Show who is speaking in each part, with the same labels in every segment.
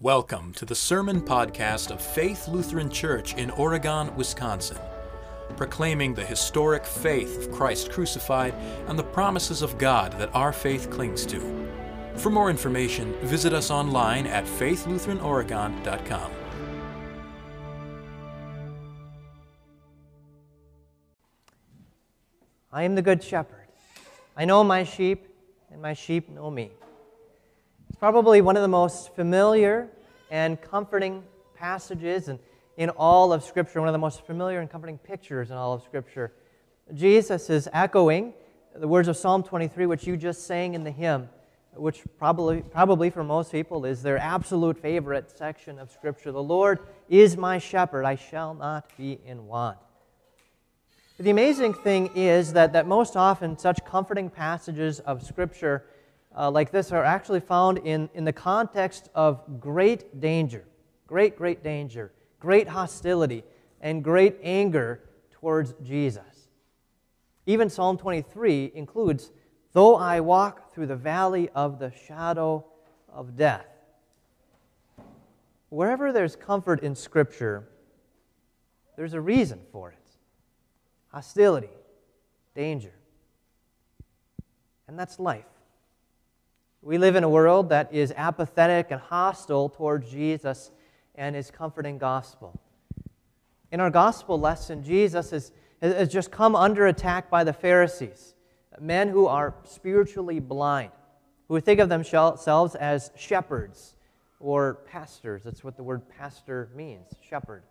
Speaker 1: Welcome to the Sermon Podcast of Faith Lutheran Church in Oregon, Wisconsin, proclaiming the historic faith of Christ crucified and the promises of God that our faith clings to. For more information, visit us online at faithlutheranoregon.com.
Speaker 2: I am the good shepherd. I know my sheep, and my sheep know me. It's probably one of the most familiar and comforting passages in, in all of Scripture, one of the most familiar and comforting pictures in all of Scripture. Jesus is echoing the words of Psalm 23, which you just sang in the hymn, which probably, probably for most people is their absolute favorite section of Scripture. The Lord is my shepherd, I shall not be in want. The amazing thing is that, that most often such comforting passages of Scripture uh, like this are actually found in, in the context of great danger, great, great danger, great hostility, and great anger towards Jesus. Even Psalm 23 includes, Though I walk through the valley of the shadow of death. Wherever there's comfort in Scripture, there's a reason for it hostility, danger. And that's life. We live in a world that is apathetic and hostile towards Jesus and his comforting gospel. In our gospel lesson, Jesus has, has just come under attack by the Pharisees, men who are spiritually blind, who think of themselves as shepherds or pastors. That's what the word pastor means, shepherd.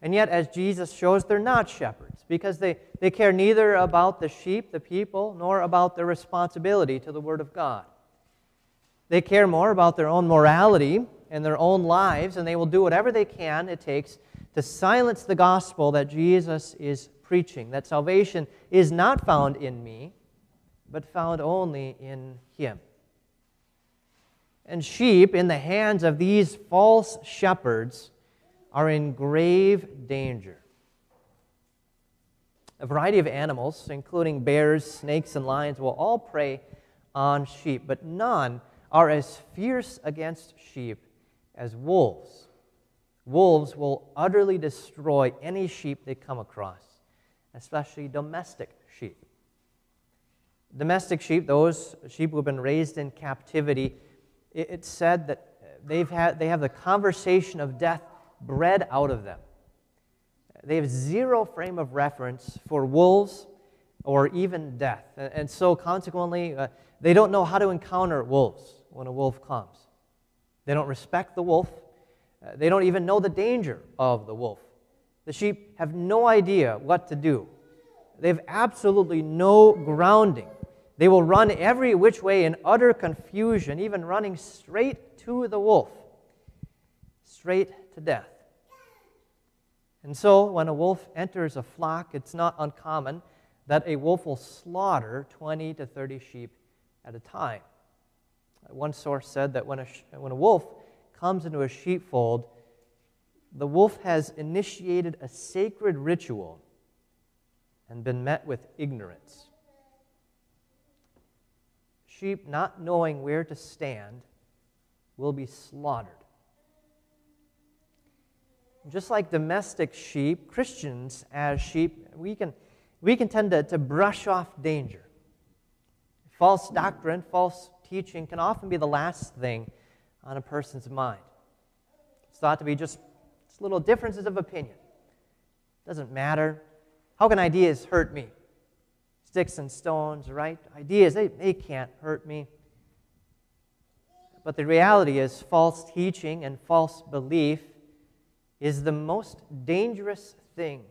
Speaker 2: And yet, as Jesus shows, they're not shepherds because they, they care neither about the sheep, the people, nor about their responsibility to the Word of God. They care more about their own morality and their own lives, and they will do whatever they can it takes to silence the gospel that Jesus is preaching, that salvation is not found in me, but found only in Him. And sheep, in the hands of these false shepherds, are in grave danger. A variety of animals, including bears, snakes, and lions, will all prey on sheep, but none are as fierce against sheep as wolves. Wolves will utterly destroy any sheep they come across, especially domestic sheep. Domestic sheep, those sheep who have been raised in captivity, it's said that they've had, they have the conversation of death bred out of them. They have zero frame of reference for wolves or even death. And so, consequently, uh, they don't know how to encounter wolves when a wolf comes. They don't respect the wolf. Uh, they don't even know the danger of the wolf. The sheep have no idea what to do. They have absolutely no grounding. They will run every which way in utter confusion, even running straight to the wolf, straight to death. And so, when a wolf enters a flock, it's not uncommon that a wolf will slaughter 20 to 30 sheep at a time. One source said that when a, when a wolf comes into a sheepfold, the wolf has initiated a sacred ritual and been met with ignorance. Sheep, not knowing where to stand, will be slaughtered. Just like domestic sheep, Christians as sheep, we can, we can tend to, to brush off danger. False doctrine, false teaching can often be the last thing on a person's mind. It's thought to be just, little differences of opinion. Doesn't matter. How can ideas hurt me? Sticks and stones, right? Ideas, they, they can't hurt me. But the reality is, false teaching and false belief is the most dangerous thing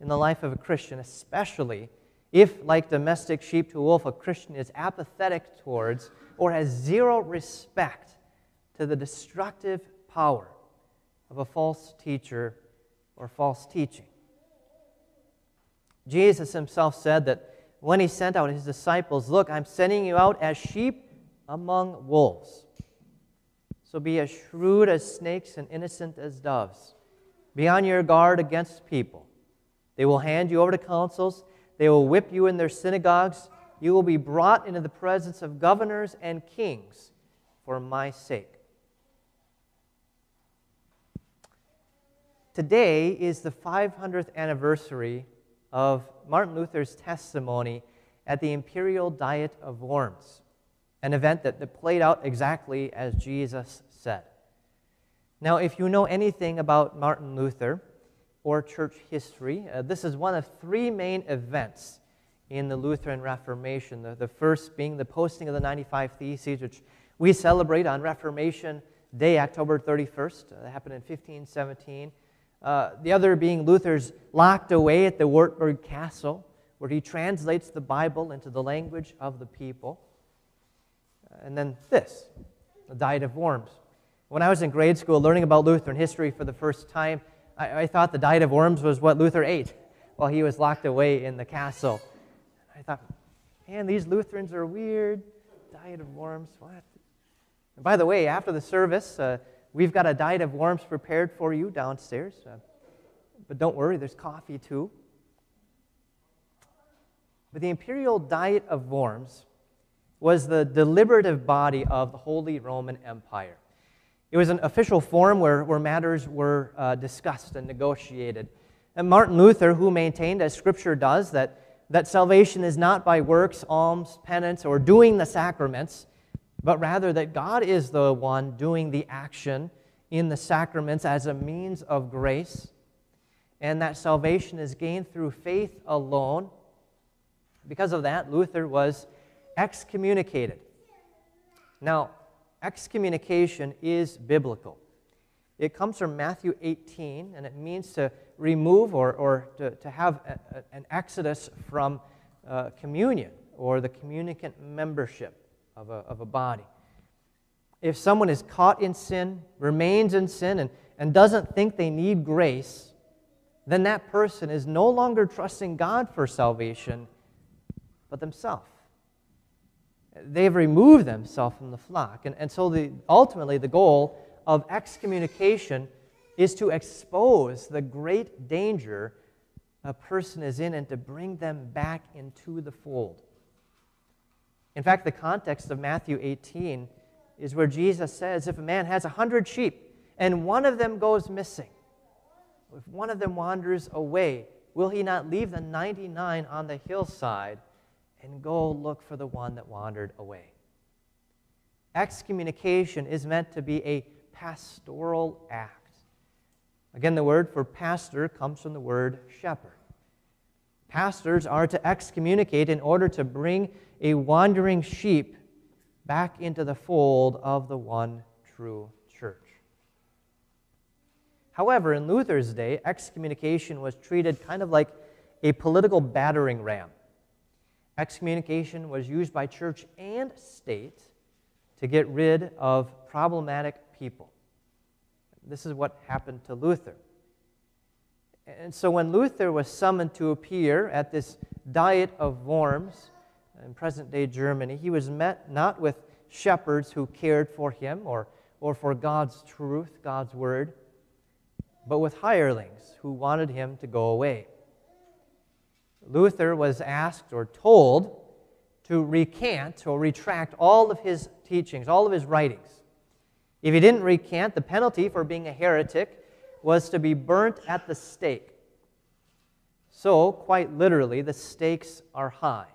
Speaker 2: in the life of a Christian, especially if, like domestic sheep to a wolf, a Christian is apathetic towards or has zero respect to the destructive power of a false teacher or false teaching. Jesus himself said that when he sent out his disciples, Look, I'm sending you out as sheep among wolves. So be as shrewd as snakes and innocent as doves. Be on your guard against people. They will hand you over to councils they will whip you in their synagogues you will be brought into the presence of governors and kings for my sake. Today is the 500th anniversary of Martin Luther's testimony at the Imperial Diet of Worms, an event that, that played out exactly as Jesus said. Now, if you know anything about Martin Luther or church history, uh, this is one of three main events in the Lutheran Reformation. The, the first being the posting of the 95 Theses, which we celebrate on Reformation Day, October 31st. Uh, that happened in 1517. Uh, the other being Luther's locked away at the Wartburg Castle, where he translates the Bible into the language of the people. Uh, and then this, the Diet of Worms. When I was in grade school learning about Lutheran history for the first time, I, I thought the Diet of Worms was what Luther ate while he was locked away in the castle. I thought, man, these Lutherans are weird. Diet of Worms, what? And by the way, after the service, uh, we've got a diet of worms prepared for you downstairs. Uh, but don't worry, there's coffee too. But the imperial diet of worms was the deliberative body of the Holy Roman Empire. It was an official forum where, where matters were uh, discussed and negotiated. And Martin Luther, who maintained, as Scripture does, that, that salvation is not by works, alms, penance, or doing the sacraments, but rather that God is the one doing the action in the sacraments as a means of grace, and that salvation is gained through faith alone. Because of that, Luther was excommunicated. Now, excommunication is biblical. It comes from Matthew 18, and it means to remove or, or to, to have a, a, an exodus from uh, communion or the communicant membership of a, of a body. If someone is caught in sin, remains in sin, and, and doesn't think they need grace, then that person is no longer trusting God for salvation, but themselves they've removed themselves from the flock. And, and so the, ultimately, the goal of excommunication is to expose the great danger a person is in and to bring them back into the fold. In fact, the context of Matthew 18 is where Jesus says if a man has a hundred sheep and one of them goes missing, if one of them wanders away, will he not leave the 99 on the hillside and go look for the one that wandered away. Excommunication is meant to be a pastoral act. Again, the word for pastor comes from the word shepherd. Pastors are to excommunicate in order to bring a wandering sheep back into the fold of the one true church. However, in Luther's day, excommunication was treated kind of like a political battering ram. Excommunication was used by church and state to get rid of problematic people. This is what happened to Luther. And so when Luther was summoned to appear at this Diet of Worms in present day Germany, he was met not with shepherds who cared for him or, or for God's truth, God's word, but with hirelings who wanted him to go away. Luther was asked or told to recant or retract all of his teachings, all of his writings. If he didn't recant, the penalty for being a heretic was to be burnt at the stake. So, quite literally, the stakes are high.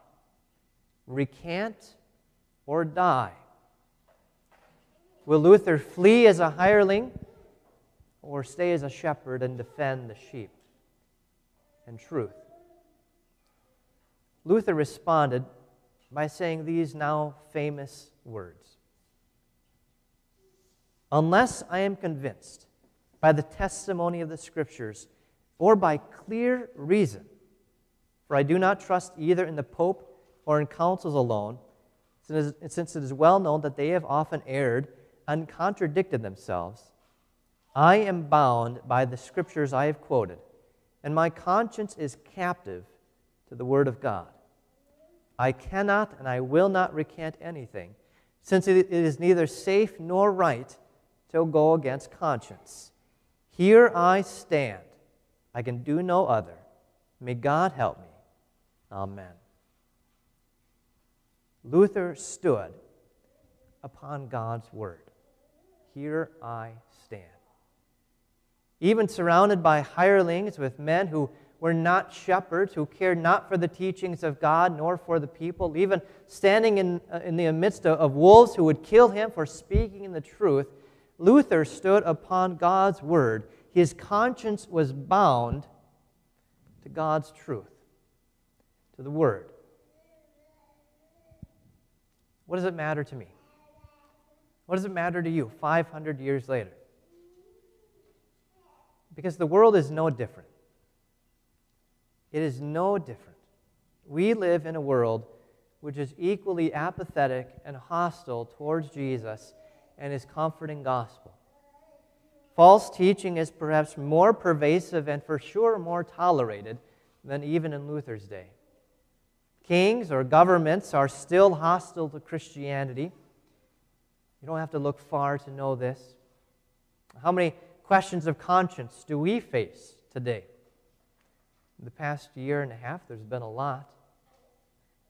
Speaker 2: Recant or die. Will Luther flee as a hireling or stay as a shepherd and defend the sheep and truth? Luther responded by saying these now famous words Unless I am convinced by the testimony of the Scriptures or by clear reason, for I do not trust either in the Pope or in councils alone, since it is well known that they have often erred and contradicted themselves. I am bound by the Scriptures I have quoted, and my conscience is captive to the Word of God. I cannot and I will not recant anything, since it is neither safe nor right to go against conscience. Here I stand. I can do no other. May God help me. Amen. Luther stood upon God's word. Here I stand. even surrounded by hirelings with men who were not shepherds, who cared not for the teachings of God nor for the people, even standing in, uh, in the midst of, of wolves who would kill him for speaking the truth, Luther stood upon God's word. His conscience was bound to God's truth, to the word. What does it matter to me? What does it matter to you 500 years later? Because the world is no different. It is no different. We live in a world which is equally apathetic and hostile towards Jesus and his comforting gospel. False teaching is perhaps more pervasive and for sure more tolerated than even in Luther's day. Kings or governments are still hostile to Christianity. You don't have to look far to know this. How many questions of conscience do we face today? In the past year and a half, there's been a lot.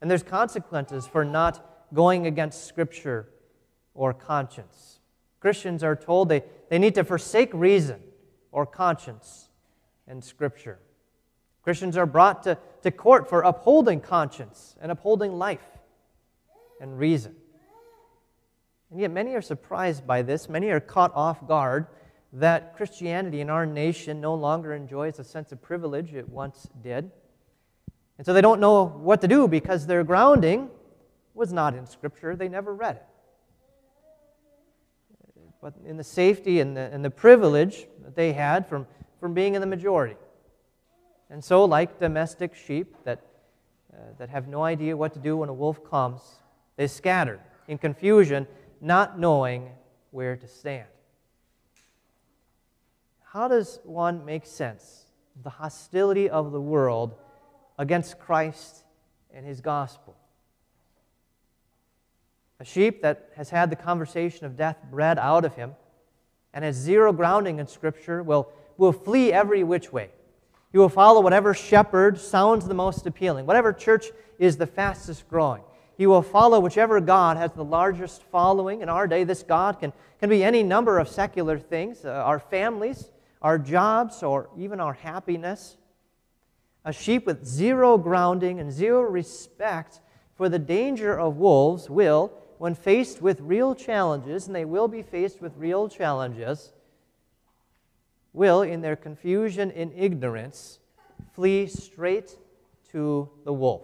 Speaker 2: And there's consequences for not going against Scripture or conscience. Christians are told they, they need to forsake reason or conscience and Scripture. Christians are brought to, to court for upholding conscience and upholding life and reason. And yet, many are surprised by this. Many are caught off guard that Christianity in our nation no longer enjoys a sense of privilege it once did. And so they don't know what to do because their grounding was not in Scripture. They never read it. But in the safety and the, and the privilege that they had from, from being in the majority. And so, like domestic sheep that, uh, that have no idea what to do when a wolf comes, they scatter in confusion, not knowing where to stand how does one make sense the hostility of the world against Christ and his gospel? A sheep that has had the conversation of death bred out of him and has zero grounding in Scripture will, will flee every which way. He will follow whatever shepherd sounds the most appealing, whatever church is the fastest growing. He will follow whichever God has the largest following. In our day, this God can, can be any number of secular things, uh, our families, our jobs, or even our happiness. A sheep with zero grounding and zero respect for the danger of wolves will, when faced with real challenges, and they will be faced with real challenges, will, in their confusion and ignorance, flee straight to the wolf.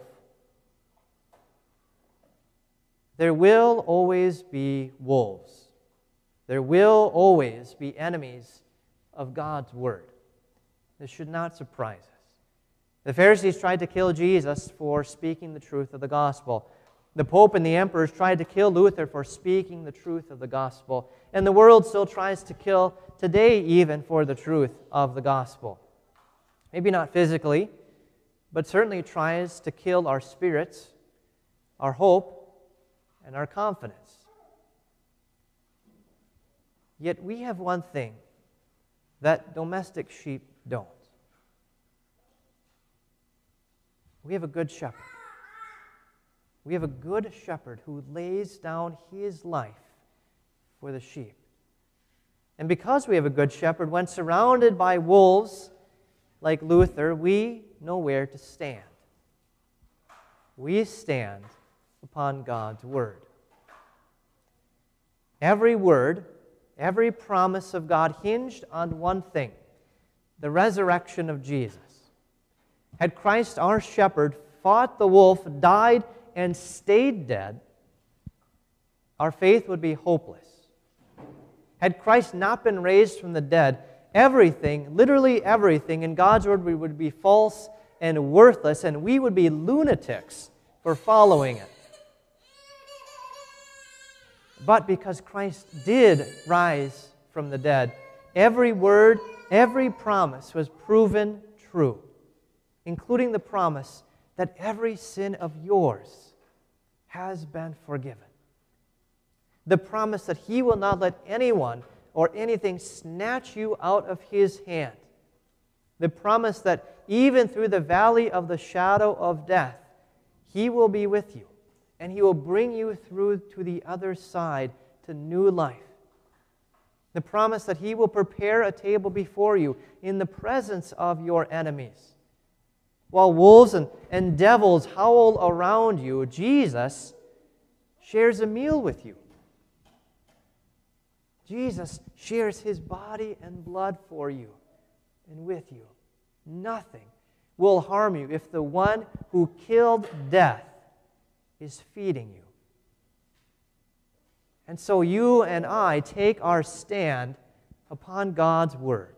Speaker 2: There will always be wolves. There will always be enemies of God's word. This should not surprise us. The Pharisees tried to kill Jesus for speaking the truth of the gospel. The Pope and the emperors tried to kill Luther for speaking the truth of the gospel. And the world still tries to kill today, even for the truth of the gospel. Maybe not physically, but certainly tries to kill our spirits, our hope, and our confidence. Yet we have one thing that domestic sheep don't. We have a good shepherd. We have a good shepherd who lays down his life for the sheep. And because we have a good shepherd, when surrounded by wolves like Luther, we know where to stand. We stand upon God's word. Every word Every promise of God hinged on one thing the resurrection of Jesus. Had Christ, our shepherd, fought the wolf, died, and stayed dead, our faith would be hopeless. Had Christ not been raised from the dead, everything, literally everything in God's word would be false and worthless, and we would be lunatics for following it but because Christ did rise from the dead. Every word, every promise was proven true, including the promise that every sin of yours has been forgiven. The promise that He will not let anyone or anything snatch you out of His hand. The promise that even through the valley of the shadow of death, He will be with you and He will bring you through to the other side to new life. the promise that He will prepare a table before you in the presence of your enemies. While wolves and, and devils howl around you, Jesus shares a meal with you. Jesus shares His body and blood for you and with you. Nothing will harm you if the one who killed death is feeding you. And so you and I take our stand upon God's Word.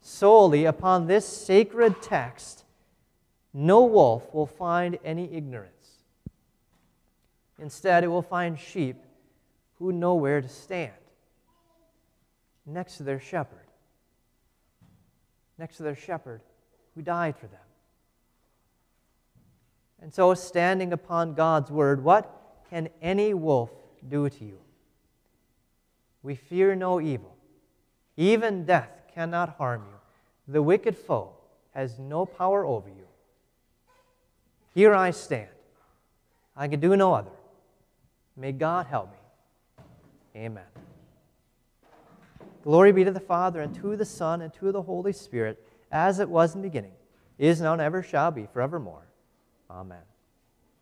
Speaker 2: Solely upon this sacred text, no wolf will find any ignorance. Instead, it will find sheep who know where to stand next to their shepherd. Next to their shepherd who died for them. And so, standing upon God's word, what can any wolf do to you? We fear no evil. Even death cannot harm you. The wicked foe has no power over you. Here I stand. I can do no other. May God help me. Amen. Glory be to the Father, and to the Son, and to the Holy Spirit, as it was in the beginning, is now, and ever shall be, forevermore. Amen.